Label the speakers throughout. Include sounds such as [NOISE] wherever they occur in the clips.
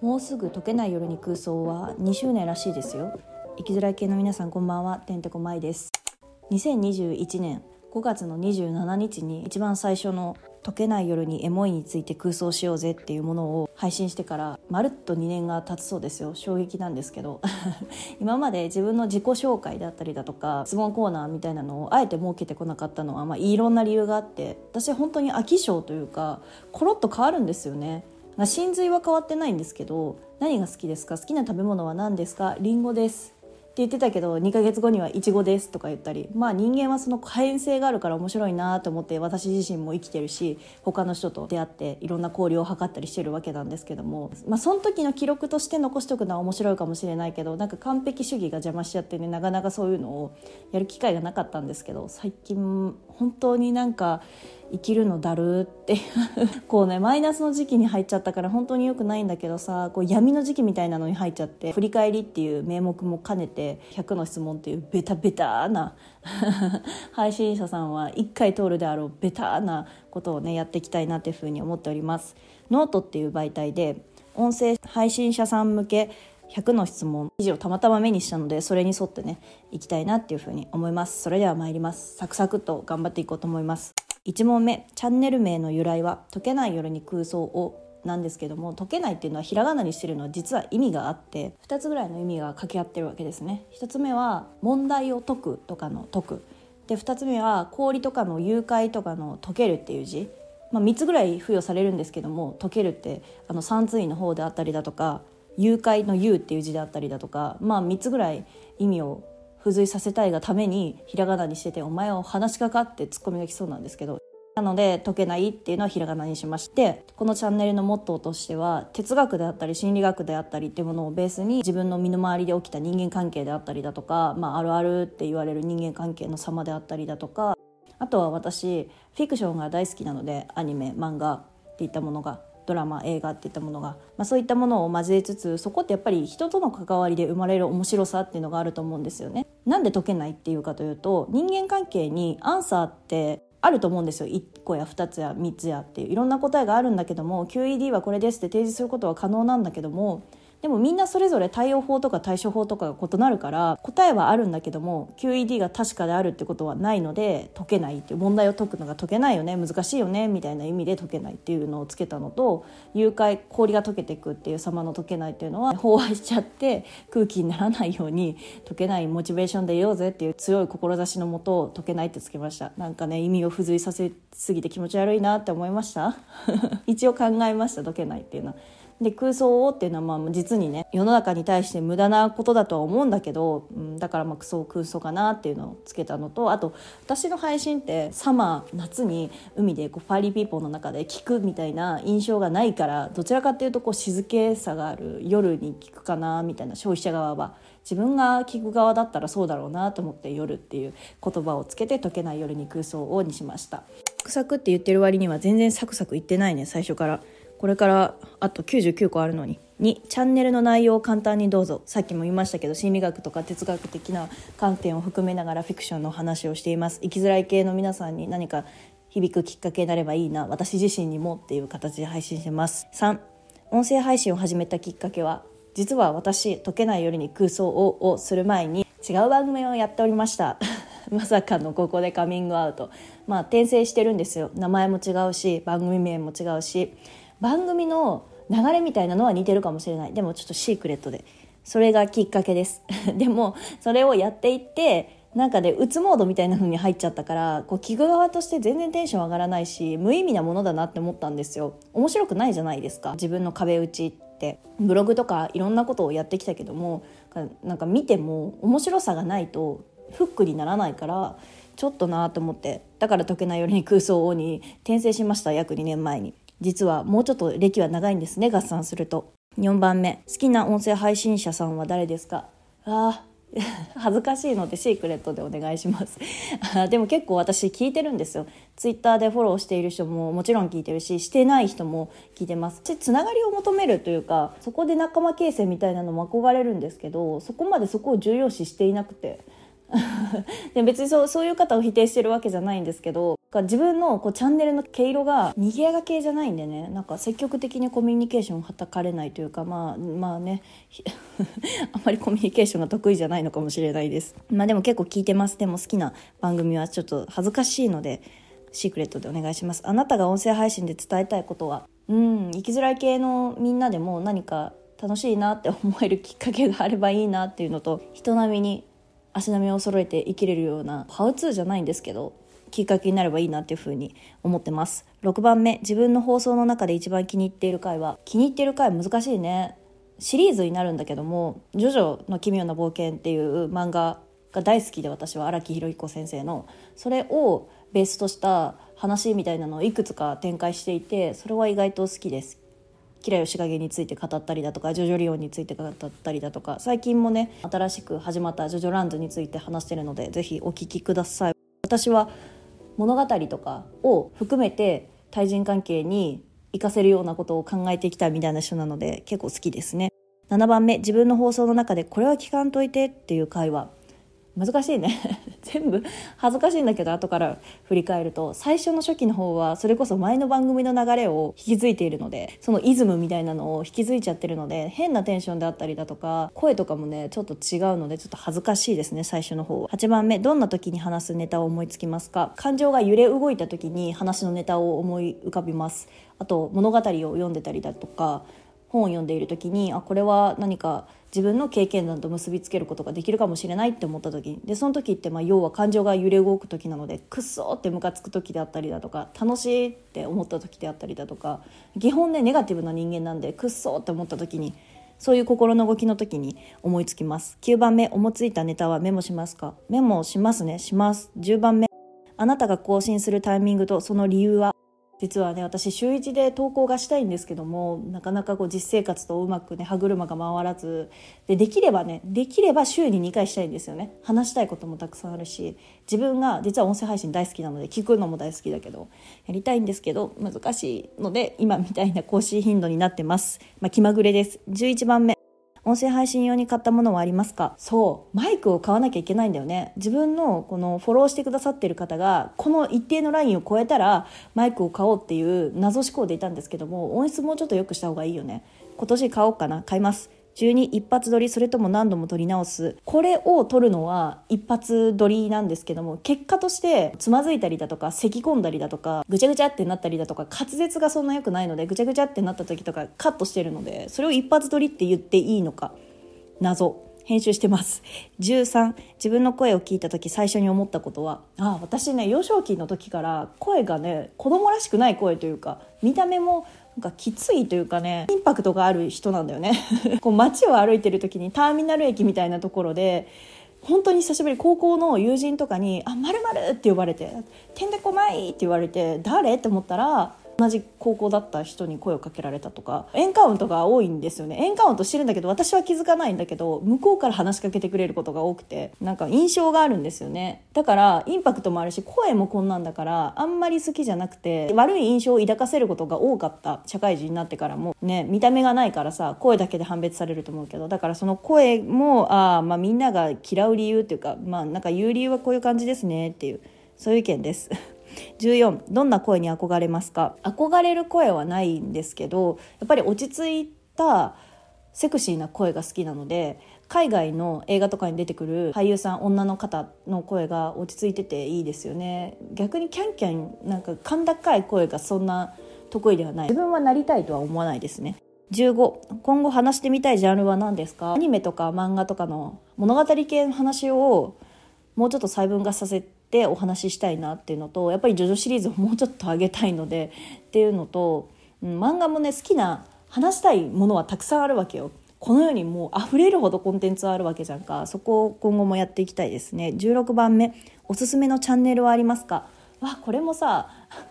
Speaker 1: もうすぐ解けない夜に空想は2周年らしいですよ。生きづらい系の皆さんこんばんは。てんてこまいです。2021年5月の27日に一番最初の解けない夜にエモいについて空想しようぜっていうものを配信してからまるっと2年が経つそうですよ。衝撃なんですけど。[LAUGHS] 今まで自分の自己紹介であったりだとか質問コーナーみたいなのをあえて設けてこなかったのは、まあ、いろんな理由があって私は本当に飽き性というかコロッと変わるんですよね。真髄は変わってないんですけど何が好きですか？好きな食べ物は何ですか？リンゴです。言ってたけど2ヶ月後にはイチゴですとか言ったりまあ人間はその可変性があるから面白いなと思って私自身も生きてるし他の人と出会っていろんな交流を図ったりしてるわけなんですけどもまあその時の記録として残しておくのは面白いかもしれないけどなんか完璧主義が邪魔しちゃってねなかなかそういうのをやる機会がなかったんですけど最近本当になんか生きるのだるって。[LAUGHS] こうねマイナスの時期に入っちゃったから本当に良くないんだけどさこう闇の時期みたいなのに入っちゃって振り返りっていう名目も兼ねて100の質問っていうベタベタな [LAUGHS] 配信者さんは1回通るであろうベタなことをねやっていきたいなっていうふうに思っております。ノートっていう媒体で音声配信者さん向け100の質問記事をたまたま目にしたのでそれに沿ってねいきたいなっていうふうに思います。それでは参ります。サクサクと頑張っていこうと思います。1問目チャンネル名の由来は「解けない夜に空想を」なんですけども解けないっていうのはひらがなにしてるのは実は意味があって2つぐらいの意味が掛け合ってるわけですね。1つ目は問題を解くとかの解く。で2つ目は氷とかの誘拐とかの解けるっていう字。まあ、3つぐらい付与されるんですけども解けるってあの三対の方であったりだとか誘拐の「誘」っていう字であったりだとかまあ3つぐらい意味を付随させたいがためにひらがなにしてて「お前を話しかか」ってツッコミが来そうなんですけどなので解けないっていうのはひらがなにしましてこのチャンネルのモットーとしては哲学であったり心理学であったりっていうものをベースに自分の身の回りで起きた人間関係であったりだとか、まあ、あるあるって言われる人間関係の様であったりだとかあとは私フィクションが大好きなのでアニメ漫画っていったものがドラマ映画っていったものが、まあ、そういったものを交えつつそこってやっぱり人との関わりで生まれる面白さっていうのがあると思うんですよね。なんで解けないっていうかというと人間関係にアンサーってあると思うんですよ。1個や2つや3つやっていう。いろんな答えがあるんだけども QED はこれですって提示することは可能なんだけどもでもみんなそれぞれ対応法とか対処法とかが異なるから答えはあるんだけども QED が確かであるってことはないので解けないっていう問題を解くのが解けないよね難しいよねみたいな意味で解けないっていうのをつけたのと誘拐氷が溶けていくっていう様の解けないっていうのは飽和しちゃって空気にならないように解けないモチベーションでいようぜっていう強い志のもと解けないってつけましたなんかね意味を付随させすぎて気持ち悪いなって思いました？[LAUGHS] 一応考えました解けないっていうのは。で空想をっていうのはまあ実にね世の中に対して無駄なことだとは思うんだけど、うん、だからまあクソ空想かなっていうのをつけたのとあと私の配信ってサマー夏に海でこうパーリーピーポーの中で聞くみたいな印象がないからどちらかっていうとこう静けさがある夜に聞くかなみたいな消費者側は自分が聞く側だったらそうだろうなと思って夜っていう言葉をつけて解けない夜に空想をにしました。サクサクって言ってる割には全然サクサク言ってないね最初から。これからあと99個あるのに。2チャンネルの内容を簡単にどうぞ。さっきも言いましたけど心理学とか哲学的な観点を含めながらフィクションの話をしています。生きづらい系の皆さんに何か響くきっかけになればいいな。私自身にもっていう形で配信してます。3音声配信を始めたきっかけは実は私解けない夜に空想ををする前に違う番組をやっておりました。[LAUGHS] まさかのここでカミングアウト。まあ転生してるんですよ。名前も違うし番組名も違うし。番組の流れみたいなのは似てるかもしれない。でもちょっとシークレットで。それがきっかけです。[LAUGHS] でもそれをやっていってなんかで、ね、うつモードみたいなのに入っちゃったからこう聞く側として全然テンション上がらないし無意味なものだなって思ったんですよ。面白くないじゃないですか。自分の壁打ちって。ブログとかいろんなことをやってきたけどもなんか見ても面白さがないとフックにならないからちょっとなと思って。だから解けないように空想王に転生しました。約2年前に。実はもうちょっと歴は長いんですね合算すると。4番目。好きな音声配信者さんは誰ですか？あ [LAUGHS] 恥ずかしいのでシークレットでお願いします。でも結構私聞いてるんですよ。ツイッターでフォローしている人ももちろん聞いてるししてない人も聞いてます。つながりを求めるというかそこで仲間形成みたいなのも憧れるんですけどそこまでそこを重要視していなくて。[LAUGHS] で別にそうそういう方を否定してるわけじゃないんですけど自分のこうチャンネルの毛色が右上が系じゃないんでね。なんか積極的にコミュニケーションをはたかれないというかまあまあね。[LAUGHS] あんまりコミュニケーションが得意じゃないのかもしれないです。まあでも結構聞いてます。でも好きな番組はちょっと恥ずかしいのでシークレットでお願いします。あなたが音声配信で伝えたいことは。うん生きづらい系のみんなでも何か楽しいなって思えるきっかけがあればいいなっていうのと人並みに足並みを揃えて生きれるようなハウツーじゃないんですけどきっかけになればいいなっていうふうに思ってます。6番目自分の放送の中で一番気に入っている回は気に入っている回難しいね。シリーズになるんだけども「ジョジョの奇妙な冒険」っていう漫画が大好きで私は荒木宏彦先生の。それをベースとした話みたいなのをいくつか展開していてそれは意外と好きです。キラヨシカゲについて語ったりだとかジョジョリオンについて語ったりだとか最近もね新しく始まったジョジョランドについて話してるのでぜひお聞きください。私は物語とかを含めて対人関係に活かせるようなことを考えてきたみたいな人なので結構好きですね。7番目自分の放送の中でこれは聞かんといてっていう会話難しいね。[LAUGHS] 全部恥ずかしいんだけど後から振り返ると最初の初期の方はそれこそ前の番組の流れを引き継いでいるのでそのイズムみたいなのを引き継いちゃってるので変なテンションであったりだとか声とかもねちょっと違うのでちょっと恥ずかしいですね最初の方は。8番目どんな時に話すネタを思いつきますか？感情が揺れ動いた時に話のネタを思い浮かびます。あと物語を読んでたりだとか本を読んでいる時にあこれは何か自分の経験談と結びつけることができるかもしれないって思った時にでその時ってまあ要は感情が揺れ動く時なのでくっそってムカつく時であったりだとか楽しいって思った時であったりだとか基本ねネガティブな人間なんでくっそーって思った時にそういう心の動きの時に思いつきます。9番目思いついたネタはメモしますか？メモしますね。します。10番目あなたが更新するタイミングとその理由は？実はね私週1で投稿がしたいんですけどもなかなかこう実生活とうまくね歯車が回らずでできればねできれば週に2回したいんですよね。話したいこともたくさんあるし自分が実は音声配信大好きなので聞くのも大好きだけどやりたいんですけど難しいので今みたいな更新頻度になってます、まあ、気まぐれです。11番目。音声配信用に買ったものはありますか？そうマイクを買わなきゃいけないんだよね。自分のこのフォローしてくださってる方がこの一定のラインを超えたらマイクを買おうっていう謎思考でいたんですけども音質もうちょっと良くした方がいいよね。今年買おうかな。買います。12一発撮りそれとも何度も撮り直す。これを撮るのは一発撮りなんですけども結果としてつまずいたりだとか咳込んだりだとかぐちゃぐちゃってなったりだとか滑舌がそんな良くないのでぐちゃぐちゃってなった時とかカットしてるのでそれを一発撮りって言っていいのか謎。編集してます。13自分の声を聞いた時最初に思ったことはあ私ね幼少期の時から声がね子供らしくない声というか見た目もなんかきついというかねインパクトがある人なんだよね [LAUGHS] こう街を歩いてる時にターミナル駅みたいなところで本当に久しぶり高校の友人とかに「あまるって呼ばれて「てんでこまい」って言われて「誰?」って思ったら同じ高校だった人に声をかけられたとかエンカウントが多いんですよね。エンカウントしてるんだけど私は気づかないんだけど向こうから話しかけてくれることが多くてなんか印象があるんですよね。だからインパクトもあるし声もこんなんだからあんまり好きじゃなくて悪い印象を抱かせることが多かった社会人になってからも。ね見た目がないからさ声だけで判別されると思うけどだからその声もあまあみんなが嫌う理由っていうかまあなんか言う理由はこういう感じですねっていうそういう意見です。14どんな声に憧れますか？憧れる声はないんですけどやっぱり落ち着いたセクシーな声が好きなので海外の映画とかに出てくる俳優さん女の方の声が落ち着いてていいですよね。逆にキャンキャンなんか甲高い声がそんな得意ではない。自分はなりたいとは思わないですね。15今後話してみたいジャンルは何ですか？アニメとか漫画とかの物語系の話をもうちょっと細分化させてお話ししたいなっていうのとやっぱりジョジョシリーズをもうちょっと上げたいのでっていうのと、うん、漫画もね好きな話したいものはたくさんあるわけよ。このようにもう溢れるほどコンテンツあるわけじゃんか。そこを今後もやっていきたいですね。16番目おすすめのチャンネルはありますか？わこれもさ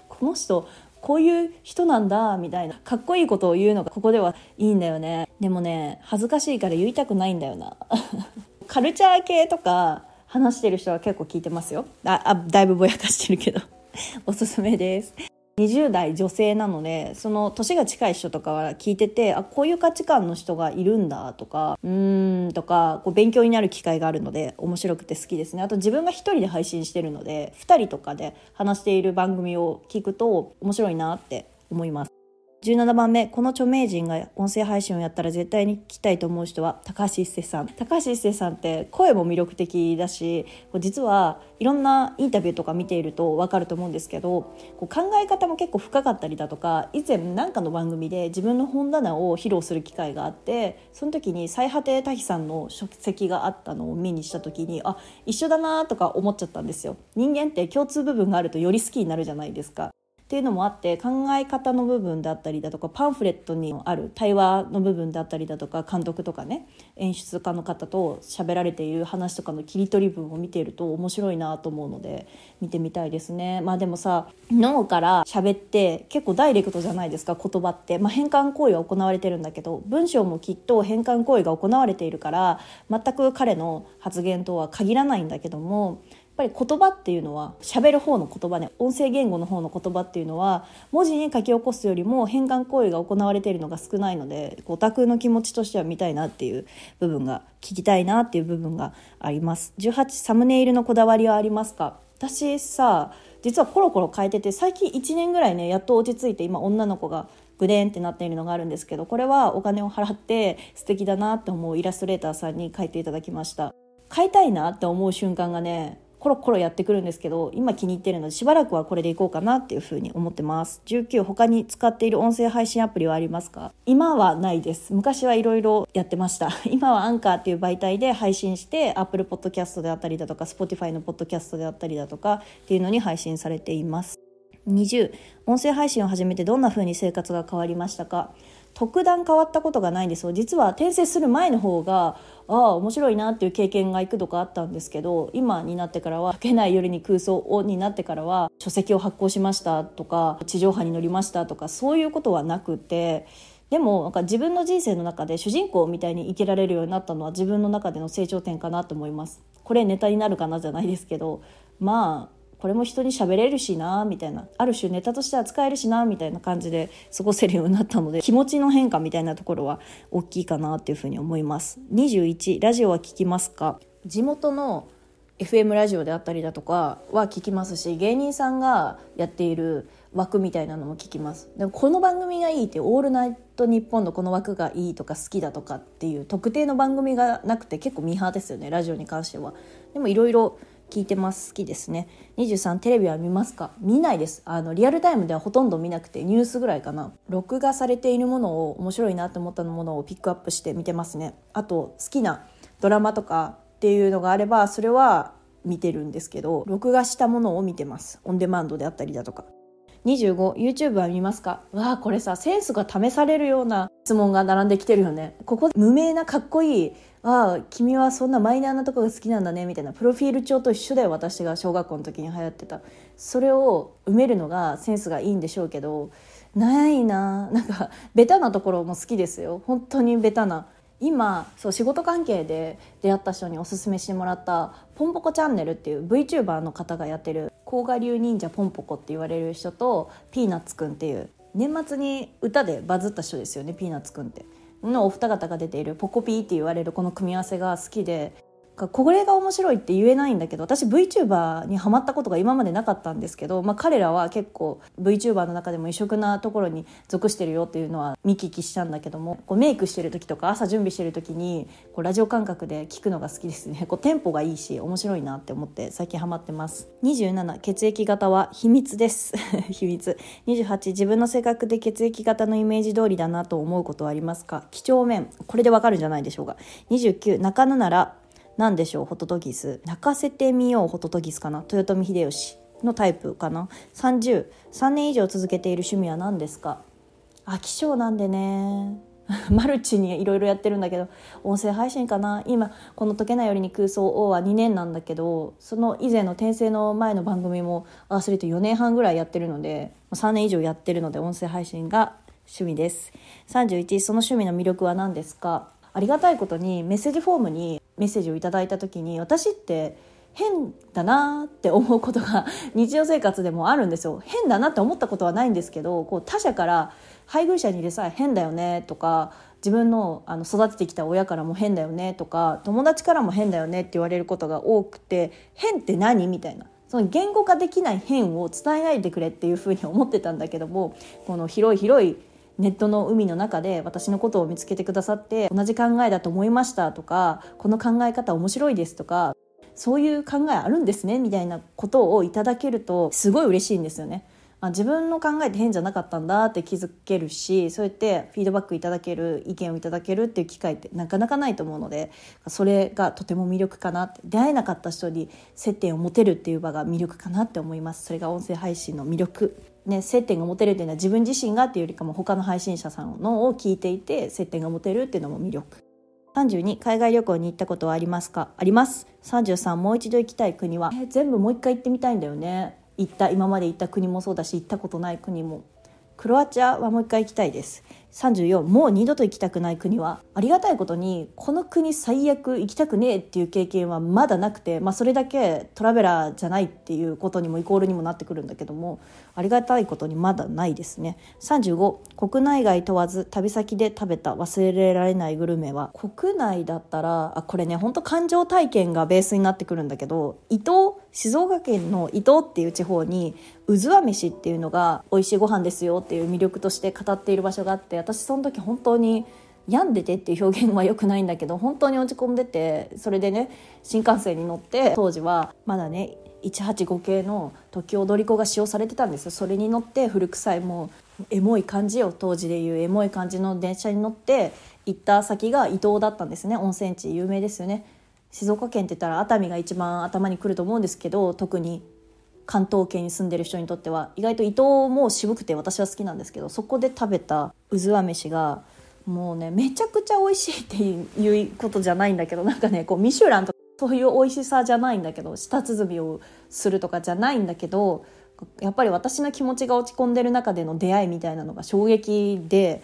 Speaker 1: この人こういう人なんだみたいな。かっこいいことを言うのがここではいいんだよね。でもね恥ずかしいから言いたくないんだよな。[LAUGHS] カルチャー系とか話してる人は結構聞いてますよ。あだいぶぼやかしてるけど。[LAUGHS] おすすめです。20代女性なのでその年が近い人とかは聞いててあこういう価値観の人がいるんだとかうーんとかこう勉強になる機会があるので面白くて好きですね。あと自分が1人で配信してるので2人とかで話している番組を聞くと面白いなって思います。17番目この著名人が音声配信をやったら絶対に聞きたいと思う人は高橋一生さん。高橋一生さんって声も魅力的だし実はいろんなインタビューとか見ていると分かると思うんですけどこう考え方も結構深かったりだとか以前何かの番組で自分の本棚を披露する機会があってその時に最果て多比さんの書籍があったのを目にした時にあ一緒だなとか思っちゃったんですよ。人間って共通部分があるとより好きになるじゃないですか。っていうのもあって考え方の部分だったりだとかパンフレットにある対話の部分だったりだとか監督とかね演出家の方と喋られている話とかの切り取り文を見ていると面白いなと思うので見てみたいですね。まあでもさ脳から喋って結構ダイレクトじゃないですか言葉って、まあ、変換行為は行われてるんだけど文章もきっと変換行為が行われているから全く彼の発言とは限らないんだけどもぱり言葉っていうのは喋る方の言葉ね音声言語の方の言葉っていうのは文字に書き起こすよりも変換行為が行われているのが少ないのでオタクの気持ちとしては見たいなっていう部分が聞きたいなっていう部分があります。18サムネイルのこだわりはありますか？私さ実はコロコロ変えてて最近1年ぐらいねやっと落ち着いて今女の子がグデンってなっているのがあるんですけどこれはお金を払って素敵だなって思うイラストレーターさんに書いていただきました。買いたいなって思う瞬間がねコロコロやってくるんですけど今気に入ってるのでしばらくはこれでいこうかなっていうふうに思ってます。19他に使っている音声配信アプリはありますか？今はないです。昔はいろいろやってました。[LAUGHS] 今はアンカーっていう媒体で配信して Apple Podcast であったりだとか Spotify のポッドキャストであったりだとかっていうのに配信されています。20音声配信を始めてどんな風に生活が変わりましたか？特段変わったことがないんですよ実は転生する前の方がああ面白いなっていう経験が幾度かあったんですけど今になってからは「解けない夜に空想を」になってからは書籍を発行しましたとか地上波に乗りましたとかそういうことはなくてでもなんか自分の人生の中で主人公みたいに生きられるようになったのは自分の中での成長点かなと思います。これネタになるかなじゃないですけどまあこれも人に喋れるしなみたいな。ある種ネタとして扱えるしなみたいな感じで過ごせるようになったので気持ちの変化みたいなところは大きいかなっていうふうに思います。21ラジオは聞きますか？地元の FM ラジオであったりだとかは聞きますし芸人さんがやっている枠みたいなのも聞きます。でもこの番組がいいって「オールナイトニッポン」のこの枠がいいとか好きだとかっていう特定の番組がなくて結構ミーハーですよねラジオに関しては。でもいろいろ聞いてます。好きですね。23テレビは見ますか？見ないです。あのリアルタイムではほとんど見なくてニュースぐらいかな。録画されているものを面白いなと思ったものをピックアップして見てますね。あと好きなドラマとかっていうのがあればそれは見てるんですけど録画したものを見てます。オンデマンドであったりだとか。25YouTube は見ますか？わあこれさセンスが試されるような質問が並んできてるよね。ここ無名なかっこいいああ君はそんなマイナーなとこが好きなんだねみたいな。プロフィール帳と一緒だよ私が小学校の時に流行ってた。それを埋めるのがセンスがいいんでしょうけどないな。なんかベタなところも好きですよ。本当にベタな。今そう仕事関係で出会った人におすすめしてもらったポンポコチャンネルっていう VTuber の方がやってる甲賀流忍者ポンポコって言われる人とピーナッツくんっていう年末に歌でバズった人ですよねピーナッツくんって。のお二方が出ているポコピーって言われるこの組み合わせが好きでこれが面白いって言えないんだけど私 VTuber にはまったことが今までなかったんですけど、まあ、彼らは結構 VTuber の中でも異色なところに属してるよっていうのは見聞きしたんだけどもこうメイクしてる時とか朝準備してる時にこうラジオ感覚で聞くのが好きですね。こうテンポがいいし面白いなって思って最近ハマってます。27血液型は秘密です。[LAUGHS] 秘密。28自分の性格で血液型のイメージ通りだなと思うことはありますか？几帳面。これでわかるんじゃないでしょうか。29泣かぬなら何でしょうホトトギス。泣かせてみようホトトギスかな。豊臣秀吉のタイプかな。303年以上続けている趣味は何ですか？飽き性なんでね。[LAUGHS] マルチにいろいろやってるんだけど音声配信かな。今この「解けないよりに空想を」は2年なんだけどその以前の転生の前の番組も合わせると4年半ぐらいやってるので3年以上やってるので音声配信が趣味です。31その趣味の魅力は何ですか？ありがたいことにメッセージフォームにメッセージをいただいた時に私って変だなって思うことが [LAUGHS] 日常生活でもあるんですよ。変だなって思ったことはないんですけどこう他者から配偶者にでさえ変だよねとか自分のあの育ててきた親からも変だよねとか友達からも変だよねって言われることが多くて変って何みたいな。その言語化できない変を伝えないでくれっていうふうに思ってたんだけどもこの広い広いネットの海の中で私のことを見つけてくださって同じ考えだと思いましたとかこの考え方面白いですとかそういう考えあるんですねみたいなことをいただけるとすごい嬉しいんですよね。あ自分の考えって変じゃなかったんだって気づけるしそうやってフィードバックいただける意見をいただけるっていう機会ってなかなかないと思うのでそれがとても魅力かなって。出会えなかった人に接点を持てるっていう場が魅力かなって思います。それが音声配信の魅力。ね、接点が持てるっていうのは自分自身がっていうよりかも他の配信者さんのを聞いていて接点が持てるっていうのも魅力。32海外旅行に行ったことはありますか？あります。33もう一度行きたい国は？え全部もう一回行ってみたいんだよね。行った今まで行った国もそうだし行ったことない国も。クロアチアはもう一回行きたいです。34もう二度と行きたくない国はありがたいことにこの国最悪行きたくねえっていう経験はまだなくて、まあ、それだけトラベラーじゃないっていうことにもイコールにもなってくるんだけどもありがたいことにまだないですね。35国内外問わず旅先で食べた忘れられないグルメは国内だったらあこれね本当感情体験がベースになってくるんだけど伊東静岡県の伊東っていう地方にうずわ飯っていうのが美味しいご飯ですよっていう魅力として語っている場所があって私その時本当に病んでてっていう表現は良くないんだけど本当に落ち込んでてそれでね新幹線に乗って当時はまだね185系の時踊り子が使用されてたんですよ。それに乗って古臭いもうエモい感じを当時でいうエモい感じの電車に乗って行った先が伊東だったんですね。温泉地有名ですよね。静岡県って言ったら熱海が一番頭にくると思うんですけど特に関東圏に住んでる人にとっては意外と伊東も渋くて私は好きなんですけどそこで食べたうずわ飯がもうねめちゃくちゃ美味しいっていうことじゃないんだけどなんかねこうミシュランとかそういう美味しさじゃないんだけど舌鼓をするとかじゃないんだけどやっぱり私の気持ちが落ち込んでる中での出会いみたいなのが衝撃で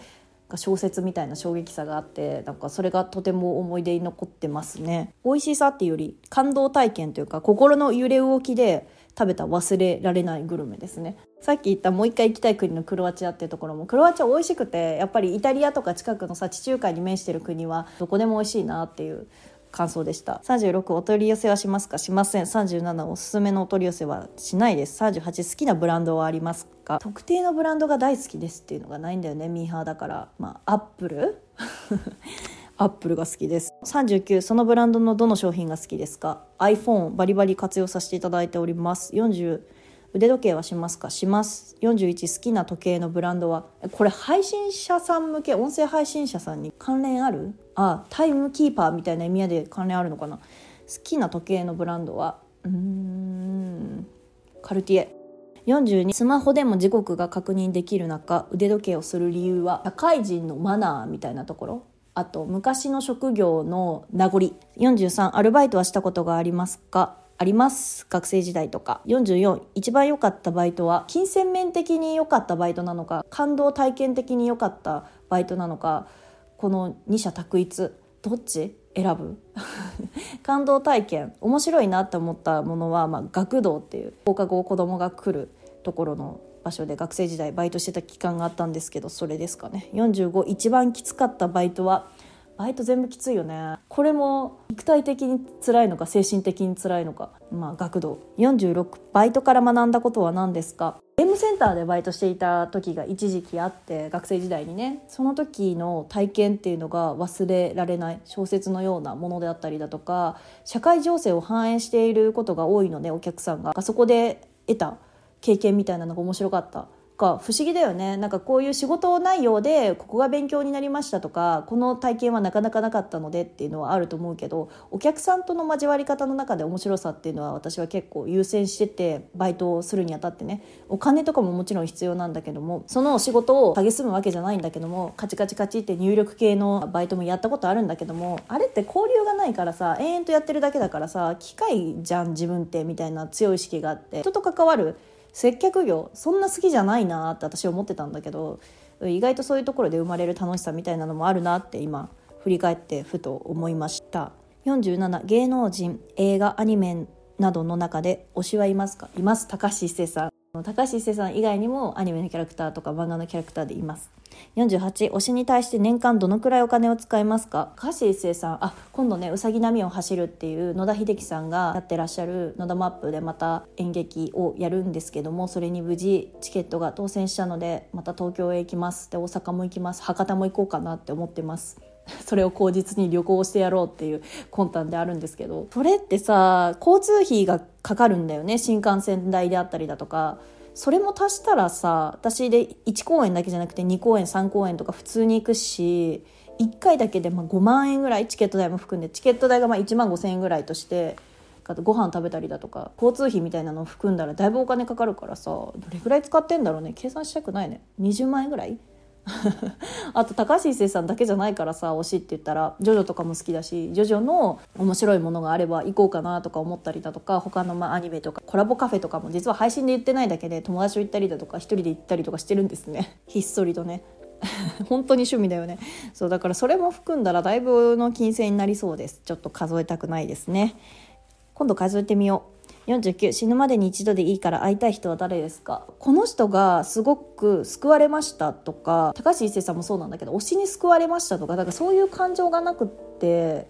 Speaker 1: 小説みたいな衝撃さがあってなんかそれがとても思い出に残ってますね。美味しさっていうより感動体験というか心の揺れ動きで食べた忘れられないグルメですね。さっき言ったもう一回行きたい国のクロアチアっていうところもクロアチア美味しくてやっぱりイタリアとか近くのさ地中海に面してる国はどこでも美味しいなっていう感想でした。36お取り寄せはしますか？しません。37おすすめのお取り寄せはしないです。38好きなブランドはありますか？特定のブランドが大好きですっていうのがないんだよねミーハーだから。まあアップル？アップルが好きです。39そのブランドのどの商品が好きですか？iPhone バリバリ活用させていただいております。40腕時計はしますか？します。41好きな時計のブランドは？これ配信者さん向け音声配信者さんに関連ある？あタイムキーパーみたいな意味合いで関連あるのかな？好きな時計のブランドは？うん。カルティエ。42スマホでも時刻が確認できる中腕時計をする理由は？社会人のマナーみたいなところ？あと昔の職業の名残。43アルバイトはしたことがありますか？あります？学生時代とか。44一番良かったバイトは金銭面的に良かったバイトなのか感動体験的に良かったバイトなのか。この二者択一どっち選ぶ？[LAUGHS] 感動体験。面白いなって思ったものは、まあ、学童っていう。放課後子供が来るところの場所で学生時代バイトしてた期間があったんですけどそれですかね。45一番きつかったバイトはバイト全部きついよね。これも肉体的に辛いのか精神的に辛いのか。まあ学童。46バイトから学んだことは何ですか。ゲームセンターでバイトしていた時が一時期あって学生時代にね。その時の体験っていうのが忘れられない。小説のようなものであったりだとか社会情勢を反映していることが多いのでお客さんが。そこで得た経験みたいなのが面白かった。か不思議だよね。なんかこういう仕事内容でここが勉強になりましたとかこの体験はなかなかなかったのでっていうのはあると思うけどお客さんとの交わり方の中で面白さっていうのは私は結構優先しててバイトをするにあたってね。お金とかももちろん必要なんだけどもその仕事を蔑むわけじゃないんだけどもカチカチカチって入力系のバイトもやったことあるんだけどもあれって交流がないからさ延々とやってるだけだからさ機械じゃん自分ってみたいな強い意識があって人と関わる接客業そんな好きじゃないなって私思ってたんだけど意外とそういうところで生まれる楽しさみたいなのもあるなって今振り返ってふと思いました。47芸能人映画アニメなどの中で推しはいますか？います。高橋一生さん。高橋一生さん以外にもアニメのキャラクターとか漫画のキャラクターでいます。48推しに対して年間どのくらいお金を使いますか？高橋一生さん。あ今度ねうさぎ波を走るっていう野田秀樹さんがやってらっしゃる野田マップでまた演劇をやるんですけどもそれに無事チケットが当選したのでまた東京へ行きます。で大阪も行きます。博多も行こうかなって思ってます。[LAUGHS] それを口実に旅行してやろうっていう魂胆であるんですけどそれってさ交通費がかかるんだよね。新幹線代であったりだとか。それも足したらさ私で1公演だけじゃなくて2公演3公演とか普通に行くし1回だけでま5万円ぐらい。チケット代も含んでチケット代がま1万5千円ぐらいとしてあとご飯食べたりだとか交通費みたいなのを含んだらだいぶお金かかるからさどれぐらい使ってんだろうね。計算したくないね。20万円ぐらい？あと高橋一生さんだけじゃないからさ推しって言ったらジョジョとかも好きだしジョジョの面白いものがあれば行こうかなとか思ったりだとか他のまアニメとかコラボカフェとかも実は配信で言ってないだけで友達と行ったりだとか一人で行ったりとかしてるんですね。[LAUGHS] ひっそりとね。[LAUGHS] 本当に趣味だよね。そうだからそれも含んだらだいぶの金銭になりそうです。ちょっと数えたくないですね。今度数えてみよう。49死ぬまでに一度でいいから会いたい人は誰ですか？この人がすごく救われましたとか高橋一生さんもそうなんだけど推しに救われましたとかだからそういう感情がなくって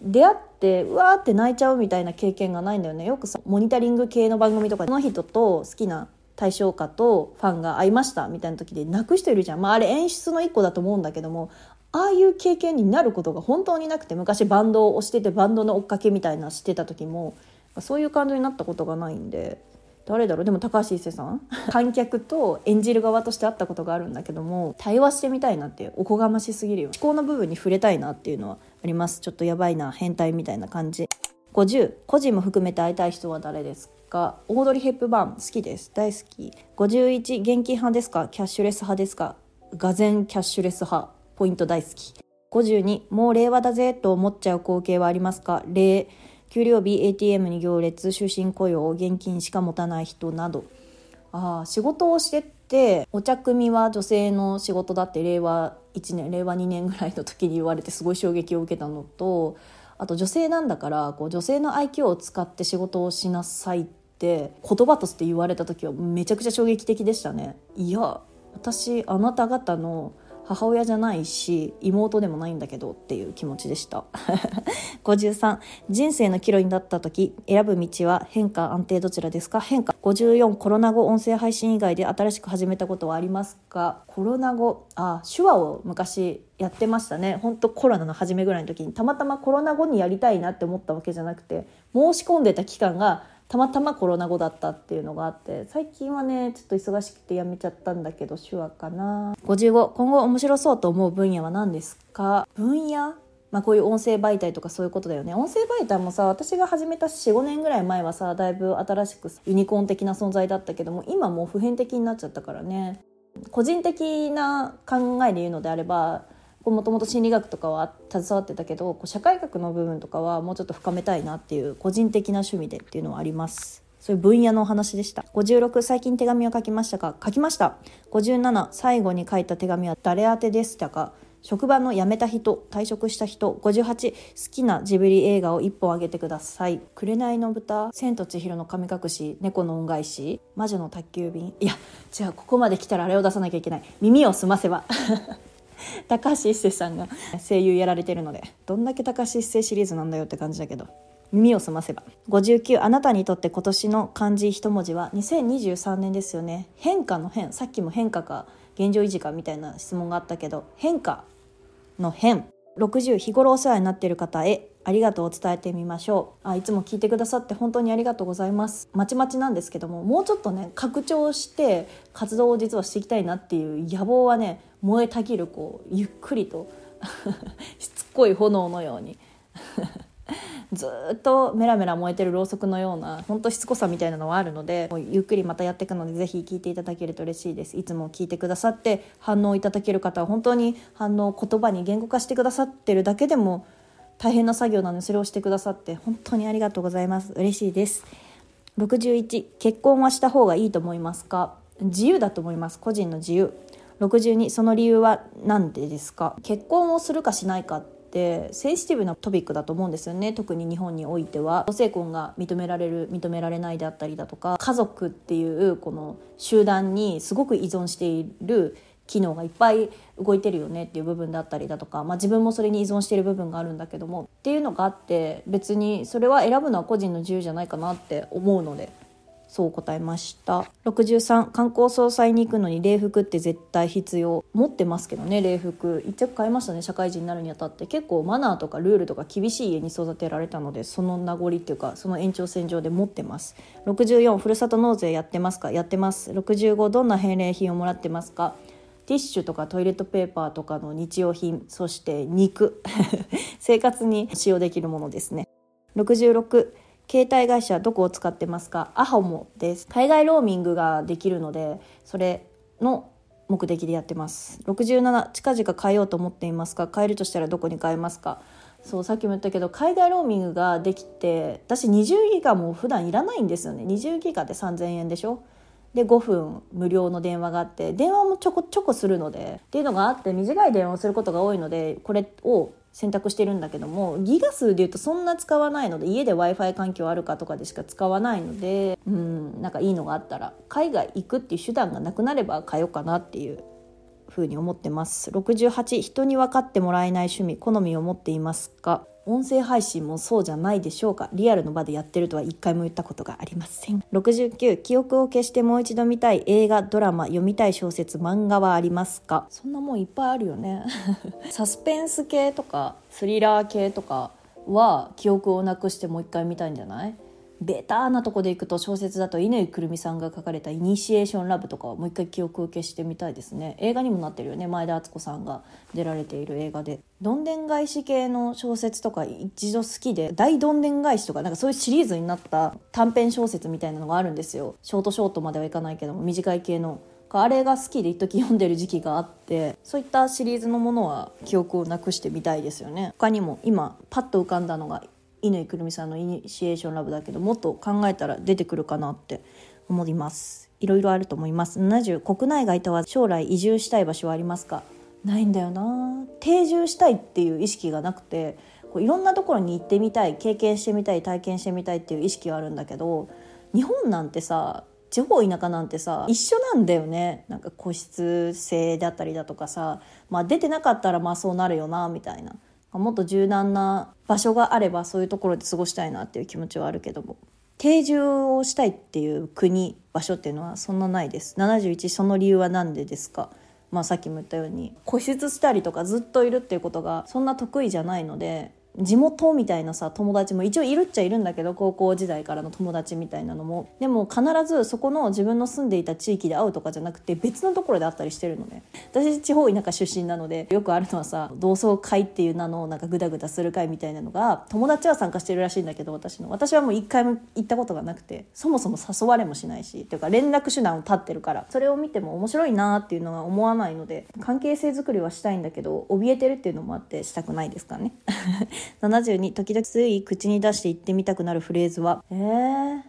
Speaker 1: 出会ってうわーって泣いちゃうみたいな経験がないんだよね。よくさモニタリング系の番組とかこの人と好きな対象家とファンが会いましたみたいな時で泣く人いるじゃん、まあ、あれ演出の一個だと思うんだけどもああいう経験になることが本当になくて昔バンドを推しててバンドの追っかけみたいなしてた時もそういう感情になったことがないんで誰だろう？でも高橋一生さん？[LAUGHS] 観客と演じる側として会ったことがあるんだけども対話してみたいなっておこがましすぎるよ思考の部分に触れたいなっていうのはあります。ちょっとやばいな変態みたいな感じ。50個人も含めて会いたい人は誰ですか？オードリー・ヘップバーン好きです。大好き。51現金派ですか？キャッシュレス派ですか？がぜキャッシュレス派。ポイント大好き。52もう令和だぜと思っちゃう光景はありますか？給料日 ATM に行列終身雇用現金しか持たない人などあ仕事をしてってお茶組は女性の仕事だって令和1年令和2年ぐらいの時に言われてすごい衝撃を受けたのとあと女性なんだからこう女性の愛嬌を使って仕事をしなさいって言葉として言われた時はめちゃくちゃ衝撃的でしたね。いや私あなた方の母親じゃないし妹でもないんだけどっていう気持ちでした。[LAUGHS] 53人生の岐路になった時選ぶ道は変化安定どちらですか？変化。54コロナ後音声配信以外で新しく始めたことはありますか？コロナ後。あ手話を昔やってましたね。本当コロナの初めぐらいの時にたまたまコロナ後にやりたいなって思ったわけじゃなくて申し込んでた期間がたまたまコロナ後だったっていうのがあって最近はねちょっと忙しくてやめちゃったんだけど手話かな。55今後面白そうと思う分野は何ですか？分野？まあこういう音声媒体とかそういうことだよね。音声媒体もさ私が始めた45年ぐらい前はさだいぶ新しくユニコーン的な存在だったけども今もう普遍的になっちゃったからね。個人的な考えで言うのであればもともと心理学とかは携わってたけどこう社会学の部分とかはもうちょっと深めたいなっていう個人的な趣味でっていうのはあります。そういう分野のお話でした。56最近手紙を書きましたか？書きました。57最後に書いた手紙は誰宛てでしたか？職場の辞めた人退職した人。58好きなジブリ映画を1本あげてください「紅の豚」「千と千尋の神隠し」「猫の恩返し」「魔女の宅急便」いやじゃあここまで来たらあれを出さなきゃいけない「耳を澄ませば」[LAUGHS] 高橋一生さんが声優やられてるのでどんだけ高橋一生シリーズなんだよって感じだけど耳を澄ませば。59あなたにとって今年の漢字一文字は2023年ですよね。変化の変さっきも変化か現状維持かみたいな質問があったけど変化の変。60日頃お世話になっている方へありがとうを伝えてみましょう。あいつも聞いてくださって本当にありがとうございます。まちまちなんですけどももうちょっとね拡張して活動を実はしていきたいなっていう野望はね燃えたぎるこうゆっくりと [LAUGHS] しつこい炎のように。[LAUGHS] ずっとメラメラ燃えてるろうそくのような本当しつこさみたいなのはあるのでゆっくりまたやっていくのでぜひ聞いていただけると嬉しいです。いつも聞いてくださって反応いただける方は本当に反応言葉に言語化してくださってるだけでも大変な作業なのでそれをしてくださって本当にありがとうございます。嬉しいです。61結婚はした方がいいと思いますか？自由だと思います。個人の自由。62その理由は何でですか？結婚をするかしないかっってセンシティブなトピックだと思うんですよね。特に日本においては。同性婚が認められる認められないであったりだとか。家族っていうこの集団にすごく依存している機能がいっぱい動いてるよねっていう部分だったりだとか、まあ、自分もそれに依存してる部分があるんだけどもっていうのがあって別にそれは選ぶのは個人の自由じゃないかなって思うのでそう答えました。63観光総裁に行くのに礼服って絶対必要。持ってますけどね礼服。一着買いましたね社会人になるにあたって。結構マナーとかルールとか厳しい家に育てられたのでその名残っていうかその延長線上で持ってます。64ふるさと納税やってますか？やってます。65どんな返礼品をもらってますか？ティッシュとかトイレットペーパーとかの日用品そして肉。[LAUGHS] 生活に使用できるものですね。66携帯会社どこを使ってますか？アハモです。海外ローミングができるのでそれの目的でやってます。67近々変えようと思っていますか？変えるとしたらどこに変えますか？そうさっきも言ったけど海外ローミングができて私20ギガも普段いらないんですよね。20ギガで3000円でしょ？で5分無料の電話があって電話もちょこちょこするのでっていうのがあって短い電話をすることが多いのでこれを選択してるんだけどもギガ数でいうとそんな使わないので家で w i f i 環境あるかとかでしか使わないのでうんなんかいいのがあったら海外行くっていう手段がなくなれば買おうかなっていうふうに思ってます。68人に分かってもらえない趣味好みを持っていますか？音声配信もそうじゃないでしょうか。リアルの場でやってるとは一回も言ったことがありません。69記憶を消してもう一度見たい映画ドラマ読みたい小説漫画はありますか？そんなもんいっぱいあるよね。[LAUGHS] サスペンス系とかスリラー系とかは記憶をなくしてもう一回見たいんじゃない？ベターなとこでいくと小説だと乾くるみさんが書かれた「イニシエーションラブ」とかをもう一回記憶を消してみたいですね。映画にもなってるよね。前田敦子さんが出られている映画でどんでん返し系の小説とか一度好きで大どんでん返しとかなんかそういうシリーズになった短編小説みたいなのがあるんですよ。ショートショートまではいかないけども短い系の。あれが好きで一時読んでる時期があってそういったシリーズのものは記憶をなくしてみたいですよね。他にも今パッと浮かんだのが乾くるみさんのイニシエーションラブだけどもっと考えたら出てくるかなって思います。いろいろあると思います。70国内外とは将来移住したい場所はありますか？ないんだよな。定住したいっていう意識がなくてこういろんなところに行ってみたい経験してみたい体験してみたいっていう意識はあるんだけど日本なんてさ地方田舎なんてさ一緒なんだよね。なんか個室制だったりだとかさ、まあ、出てなかったらまあそうなるよなみたいな。もっと柔軟な場所があればそういうところで過ごしたいなっていう気持ちはあるけども。定住をしたいっていう国場所っていうのはそんなないです。71その理由は何でですか？まあさっきも言ったように固執したりとかずっといるっていうことがそんな得意じゃないので地元みたいなさ友達も一応いるっちゃいるんだけど高校時代からの友達みたいなのも。でも必ずそこの自分の住んでいた地域で会うとかじゃなくて別のところで会ったりしてるのね。私地方田舎出身なのでよくあるのはさ同窓会っていう名のなんかグダグダする会みたいなのが友達は参加してるらしいんだけど私の。私はもう一回も行ったことがなくてそもそも誘われもしないしっていうか連絡手段を立ってるからそれを見ても面白いなっていうのは思わないので関係性づくりはしたいんだけど怯えてるっていうのもあってしたくないですかね。72時々つい口に出して言ってみたくなるフレーズは？えー、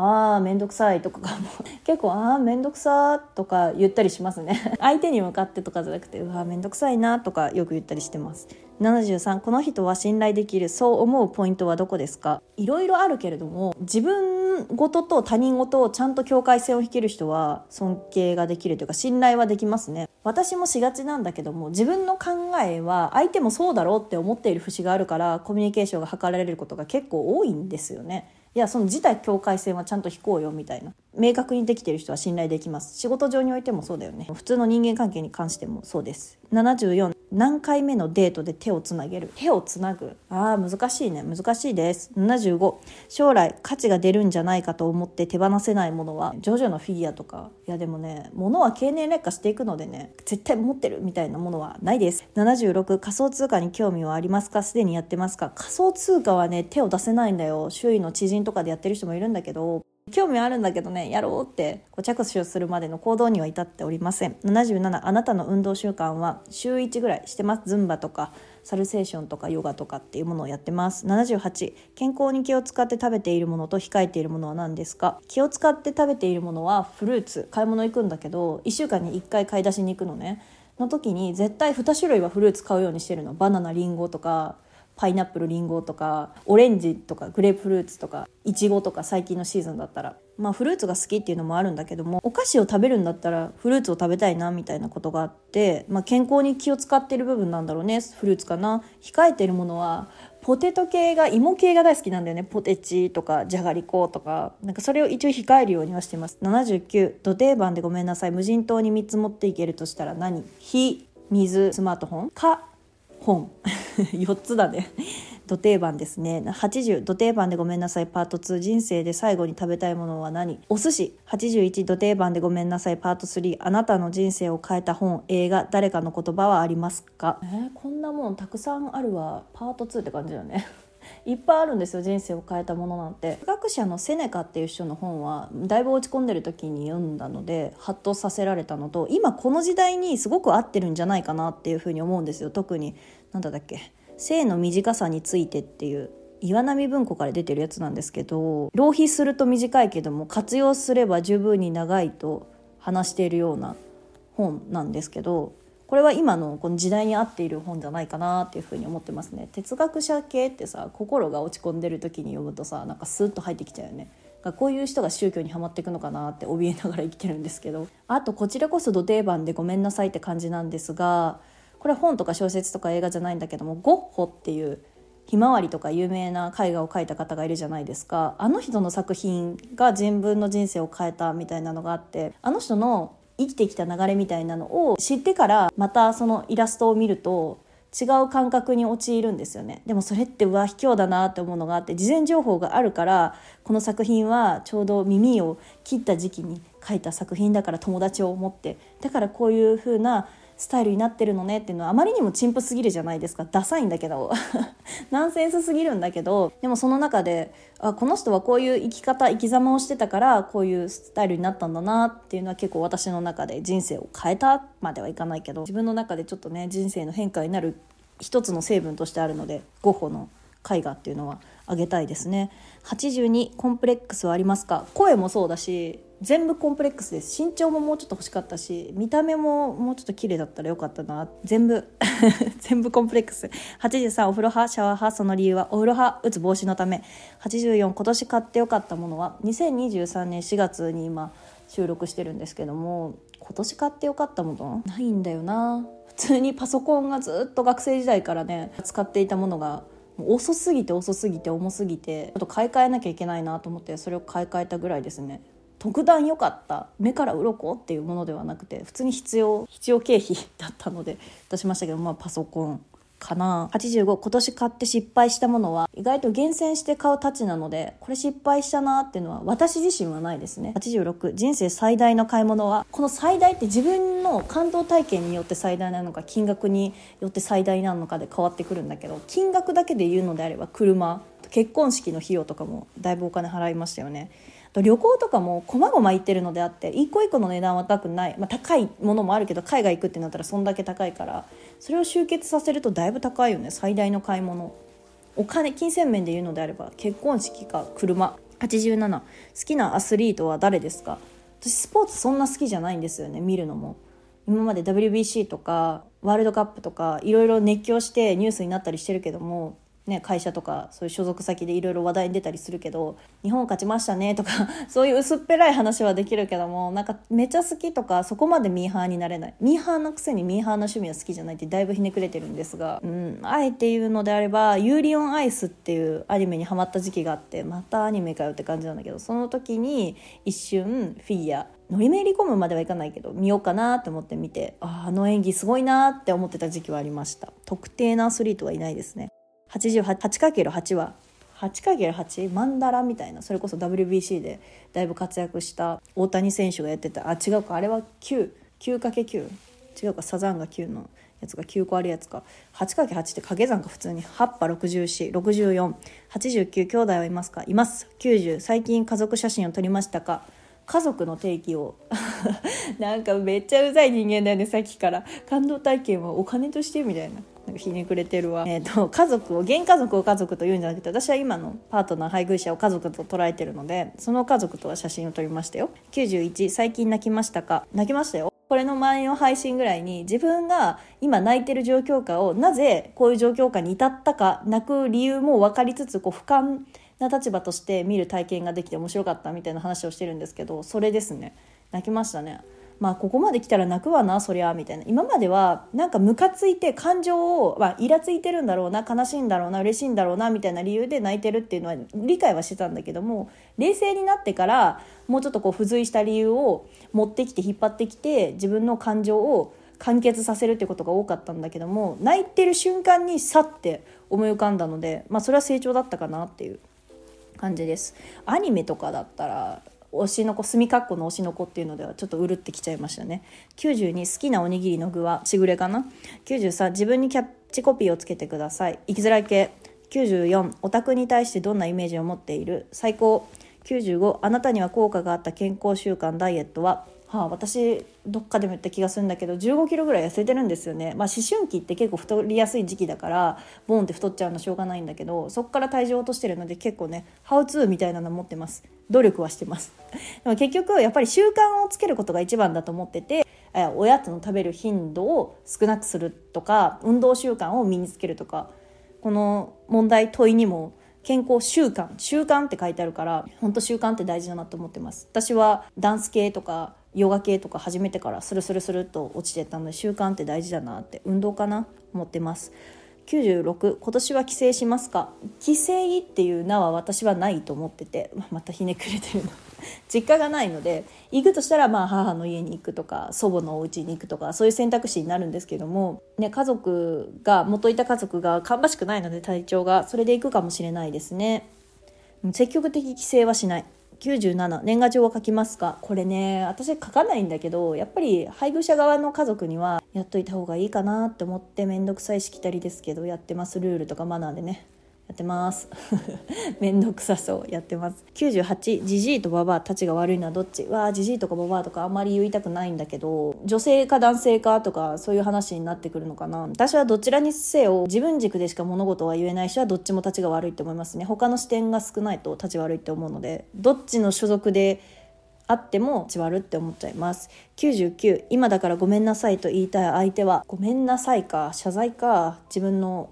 Speaker 1: ああめんどくさいとかも。[LAUGHS] 結構ああめんどくさとか言ったりしますね。[LAUGHS] 相手に向かってとかじゃなくてうわめんどくさいなとかよく言ったりしてます。73この人は信頼できるそう思うポイントはどこですか？いろいろあるけれども自分事とと他人事をちゃんと境界線を引ける人は尊敬ができるというか信頼はできますね。私もしがちなんだけども自分の考えは相手もそうだろうって思っている節があるからコミュニケーションが図られることが結構多いんですよね。いやその自体境界線はちゃんと引こうよみたいな。明確にできてる人は信頼できます。仕事上においてもそうだよね。普通の人間関係に関してもそうです。74何回目のデートで手をつなげる？手をつなぐ？あー難しいね。難しいです。75将来価値が出るんじゃないかと思って手放せないものは？ジョジョのフィギュアとか？いやでもね物は経年劣化していくのでね絶対持ってるみたいなものはないです。76仮想通貨に興味はありますか？すでにやってますか？仮想通貨はね手を出せないんだよ。周囲の知人とかでやってる人もいるんだけど。興味あるんだけどねやろうってこう着手するまでの行動には至っておりません。77あなたの運動習慣は週1ぐらいしてます。ズンバとかサルセーションとかヨガとかっていうものをやってます。78健康に気を使って食べているものと控えているものは何ですか？気を使って食べているものはフルーツ。買い物行くんだけど1週間に1回買い出しに行くのね。の時に絶対2種類はフルーツ買うようにしてるの。バナナリンゴとかパイナップルリンゴとかオレンジとかグレープフルーツとかいちごとか最近のシーズンだったら。まあフルーツが好きっていうのもあるんだけどもお菓子を食べるんだったらフルーツを食べたいなみたいなことがあって、まあ、健康に気を使ってる部分なんだろうねフルーツかな。控えてるものはポテト系が芋系が大好きなんだよね。ポテチとかじゃがりことか。なんかそれを一応控えるようにはしてます。79土定番でごめんなさい。無人島に3つ持っていけるとしたら何？火水スマートフォン。か本。[LAUGHS] 4つだね。土定番ですね。80土定番でごめんなさい。パート2人生で最後に食べたいものは何？お寿司。81土定番でごめんなさい。パート3あなたの人生を変えた本。映画誰かの言葉はありますか？えー、こんなもんたくさんあるわ。パート2って感じだよね。いっぱいあるんですよ人生を変えたものなんて。科学者のセネカっていう人の本はだいぶ落ち込んでる時に読んだのでハッとさせられたのと今この時代にすごく合ってるんじゃないかなっていうふうに思うんですよ。特に何だっけ性の短さについてっていう岩波文庫から出てるやつなんですけど浪費すると短いけども活用すれば十分に長いと話しているような本なんですけどこれは今のこの時代に合っている本じゃないかなっていうふうに思ってますね。哲学者系ってさ心が落ち込んでる時に読むとさなんかスッと入ってきちゃうよね。こういう人が宗教にはまっていくのかなって怯えながら生きてるんですけど。あとこちらこそ土定番でごめんなさいって感じなんですがこれ本とか小説とか映画じゃないんだけどもゴッホっていうひまわりとか有名な絵画を描いた方がいるじゃないですか。あの人の作品が自分の人生を変えたみたいなのがあってあの人の生きてきた流れみたいなのを知ってからまたそのイラストを見ると違う感覚に陥るんですよね。でもそれってうわ卑怯だなって思うのがあって事前情報があるからこの作品はちょうど耳を切った時期に書いた作品だから友達を思ってだからこういう風なスタイルになってるのねっていうのはあまりにも陳腐すぎるじゃないですか。ダサいんだけど。[LAUGHS] ナンセンスすぎるんだけど。でもその中であこの人はこういう生き方生き様をしてたからこういうスタイルになったんだなっていうのは結構私の中で人生を変えたまではいかないけど。自分の中でちょっとね人生の変化になる一つの成分としてあるのでゴッホの絵画っていうのは。あげたいですね。82コンプレックスはありますか？声もそうだし全部コンプレックスです。身長ももうちょっと欲しかったし見た目ももうちょっと綺麗だったらよかったな。全部 [LAUGHS] 全部コンプレックス。83お風呂派？シャワー派？その理由はお風呂派？打つ防止のため。84今年買ってよかったものは？2023年4月に今収録してるんですけども今年買ってよかったもの？ないんだよな。普通にパソコンがずっと学生時代からね使っていたものが遅すぎて遅すぎて重すぎてちょっと買い替えなきゃいけないなと思ってそれを買い替えたぐらいですね。特段良かった目から鱗っていうものではなくて普通に必要必要経費だったので出しましたけど、まあ、パソコン。かな。85今年買って失敗したものは意外と厳選して買うたちなのでこれ失敗したなっていうのは私自身はないですね。86人生最大の買い物はこの最大って自分の感動体験によって最大なのか金額によって最大なのかで変わってくるんだけど金額だけで言うのであれば車結婚式の費用とかもだいぶお金払いましたよね。と旅行とかもこまごま行ってるのであって一個一個の値段は高くない、まあ、高いものもあるけど海外行くってなったらそんだけ高いから。それを集結させるとだいぶ高いよね。最大の買い物。お金金銭面で言うのであれば結婚式か車。87好きなアスリートは誰ですか？私スポーツそんな好きじゃないんですよね。見るのも。今まで WBC とかワールドカップとかいろいろ熱狂してニュースになったりしてるけどもね、会社とかそういう所属先でいろいろ話題に出たりするけど「日本勝ちましたね」とか [LAUGHS] そういう薄っぺらい話はできるけどもなんかめちゃ好きとかそこまでミーハーになれない。ミーハーのくせにミーハーな趣味は好きじゃないってだいぶひねくれてるんですが、うん、あえて言うのであれば「ユーリオンアイス」っていうアニメにハマった時期があってまたアニメかよって感じなんだけどその時に一瞬フィギュア乗りめり込むまではいかないけど見ようかなって思って見てああの演技すごいなって思ってた時期はありました。特定なアスリートはいないですね。88×8 は 8×8 マンダラみたいな。それこそ WBC でだいぶ活躍した大谷選手がやってた。あ違うか。あれは 9×9 違うか。サザンが9のやつが9個あるやつか。8×8 って掛け算か普通に。8波646489兄弟はいますか？います。90最近家族写真を撮りましたか？家族の定義を。[LAUGHS] なんかめっちゃうざい人間だよねさっきから。感動体験はお金としてみたいな。なんかひねくれてるわ、えーと、家族を現家族を家族と言うんじゃなくて私は今のパートナー配偶者を家族と捉えてるのでその家族とは写真を撮りましたよ。91最近泣きましたか？泣きましたよ。これの前の配信ぐらいに自分が今泣いてる状況下をなぜこういう状況下に至ったか泣く理由も分かりつつこう俯瞰な立場として見る体験ができて面白かったみたいな話をしてるんですけどそれですね。泣きましたね。まあここまで来たら泣くわなそりゃみたいな今まではなんかムカついて感情を、まあ、イラついてるんだろうな悲しいんだろうな嬉しいんだろうなみたいな理由で泣いてるっていうのは理解はしてたんだけども冷静になってからもうちょっとこう付随した理由を持ってきて引っ張ってきて自分の感情を完結させるってことが多かったんだけども泣いてる瞬間にさって思い浮かんだので、まあ、それは成長だったかなっていう感じです。アニメとかだったら推しの子墨括弧の推しの子っていうのではちょっとうるってきちゃいましたね。92好きなおにぎりの具はちぐれかな？93自分にキャッチコピーをつけてください。生きづらい系？94オタクに対してどんなイメージを持っている？最高。95あなたには効果があった健康習慣ダイエットは？はあ、私どっかでも言った気がするんだけど1 5キロぐらい痩せてるんですよね、まあ、思春期って結構太りやすい時期だからボンって太っちゃうのしょうがないんだけどそこから体重を落としてるので結構ねハウツーみたいなの持ってます。努力はしてます。でも結局やっぱり習慣をつけることが一番だと思ってておやつの食べる頻度を少なくするとか運動習慣を身につけるとかこの問題問いにも健康習慣習慣って書いてあるから本当習慣って大事だなと思ってます。私はダンス系とかヨガ系とか始めてからスルスルスルっと落ちてたので習慣って大事だなって運動かな思ってます。96今年は帰省しますか？帰省っていう名は私はないと思っててまたひねくれてるの。[LAUGHS] 実家がないので行くとしたらまあ母の家に行くとか祖母のお家に行くとかそういう選択肢になるんですけども、ね、家族が元いた家族が芳しくないので体調がそれで行くかもしれないですね。積極的帰省はしない。97年賀状は書きますか？これね私書かないんだけどやっぱり配偶者側の家族にはやっといた方がいいかなって思って面倒くさいしきたりですけどやってますルールとかマナーでね。やってます。[LAUGHS] めんどくさそうやってます。98ジジイとババアたちが悪いのはどっち？わあジジイとかババアとかあんまり言いたくないんだけど女性か男性かとかそういう話になってくるのかな？私はどちらにせよ自分軸でしか物事は言えない人はどっちも立ちが悪いって思いますね。他の視点が少ないと立ち悪いって思うのでどっちの所属であってもち悪って思っちゃいます。99今だからごめんなさいと言いたい相手はごめんなさいか謝罪か自分の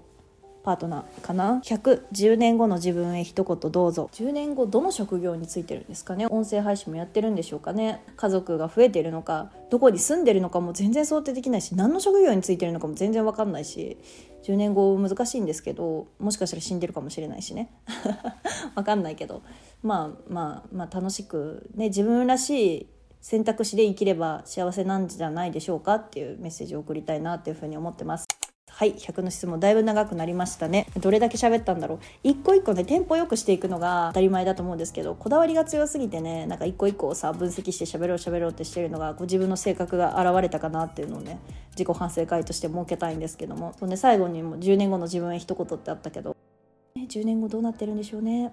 Speaker 1: パートナーかな？110年後の自分へ一言どうぞ。10年後どの職業についてるんですかね？音声配信もやってるんでしょうかね？家族が増えてるのかどこに住んでるのかも全然想定できないし何の職業についてるのかも全然わかんないし10年後難しいんですけどもしかしたら死んでるかもしれないしね。[LAUGHS] わかんないけど。まあまあまあ楽しくね自分らしい選択肢で生きれば幸せなんじゃないでしょうか？っていうメッセージを送りたいなっていうふうに思ってます。はい100の質問だいぶ長くなりましたね。どれだけ喋ったんだろう。一個一個ねテンポよくしていくのが当たり前だと思うんですけどこだわりが強すぎてねなんか一個一個をさ分析して喋ろう喋ろうってしてるのがこう自分の性格が現れたかなっていうのをね自己反省会として設けたいんですけども。そんで最後にも10年後の自分へ一言ってあったけど。10年後どうなってるんでしょうね。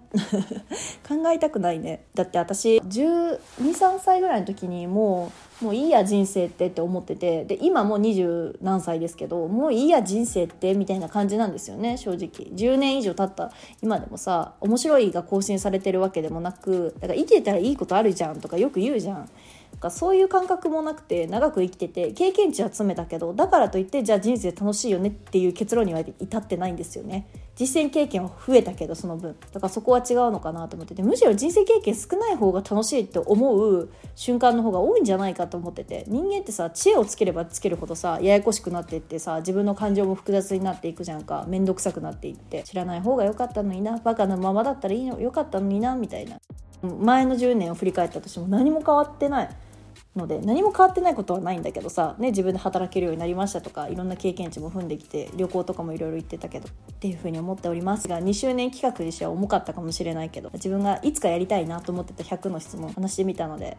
Speaker 1: [LAUGHS] 考えたくないね。だって私123歳ぐらいの時にもうもういいや人生ってって思っててで今もう二十何歳ですけどもういいや人生ってみたいな感じなんですよね正直。10年以上経った今でもさ面白いが更新されてるわけでもなくだから生きてたらいいことあるじゃんとかよく言うじゃん。かそういう感覚もなくて長く生きてて経験値は詰めたけどだからといってじゃあ人生楽しいよねっていう結論には至ってないんですよね。実践経験は増えたけどその分。だからそこは違うのかなと思っててむしろ人生経験少ない方が楽しいって思う瞬間の方が多いんじゃないかと思ってて人間ってさ知恵をつければつけるほどさややこしくなっていってさ自分の感情も複雑になっていくじゃんか。面倒くさくなっていって。知らない方が良かったのにな。バカなままだったらいいの。よかったのにな。みたいな。前の10年を振り返ったとしても何も変わってない。ので何も変わってないことはないんだけどさ、ね、自分で働けるようになりましたとかいろんな経験値も踏んできて旅行とかもいろいろ行ってたけどっていうふうに思っておりますが2周年企画にしては重かったかもしれないけど自分がいつかやりたいなと思ってた100の質問話してみたので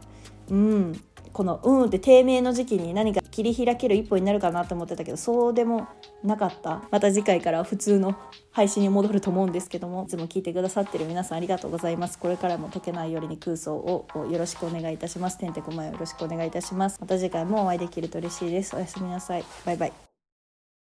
Speaker 1: うん。この「うん」って低迷の時期に何か切り開ける一歩になるかなと思ってたけどそうでもなかった。また次回から普通の配信に戻ると思うんですけどもいつも聞いてくださってる皆さんありがとうございます。これからも解けないよりに空想をよろしくお願いいたします。てんてこまよろしくお願いいたします。また次回もお会いできると嬉しいです。おやすみなさい。バイバイ。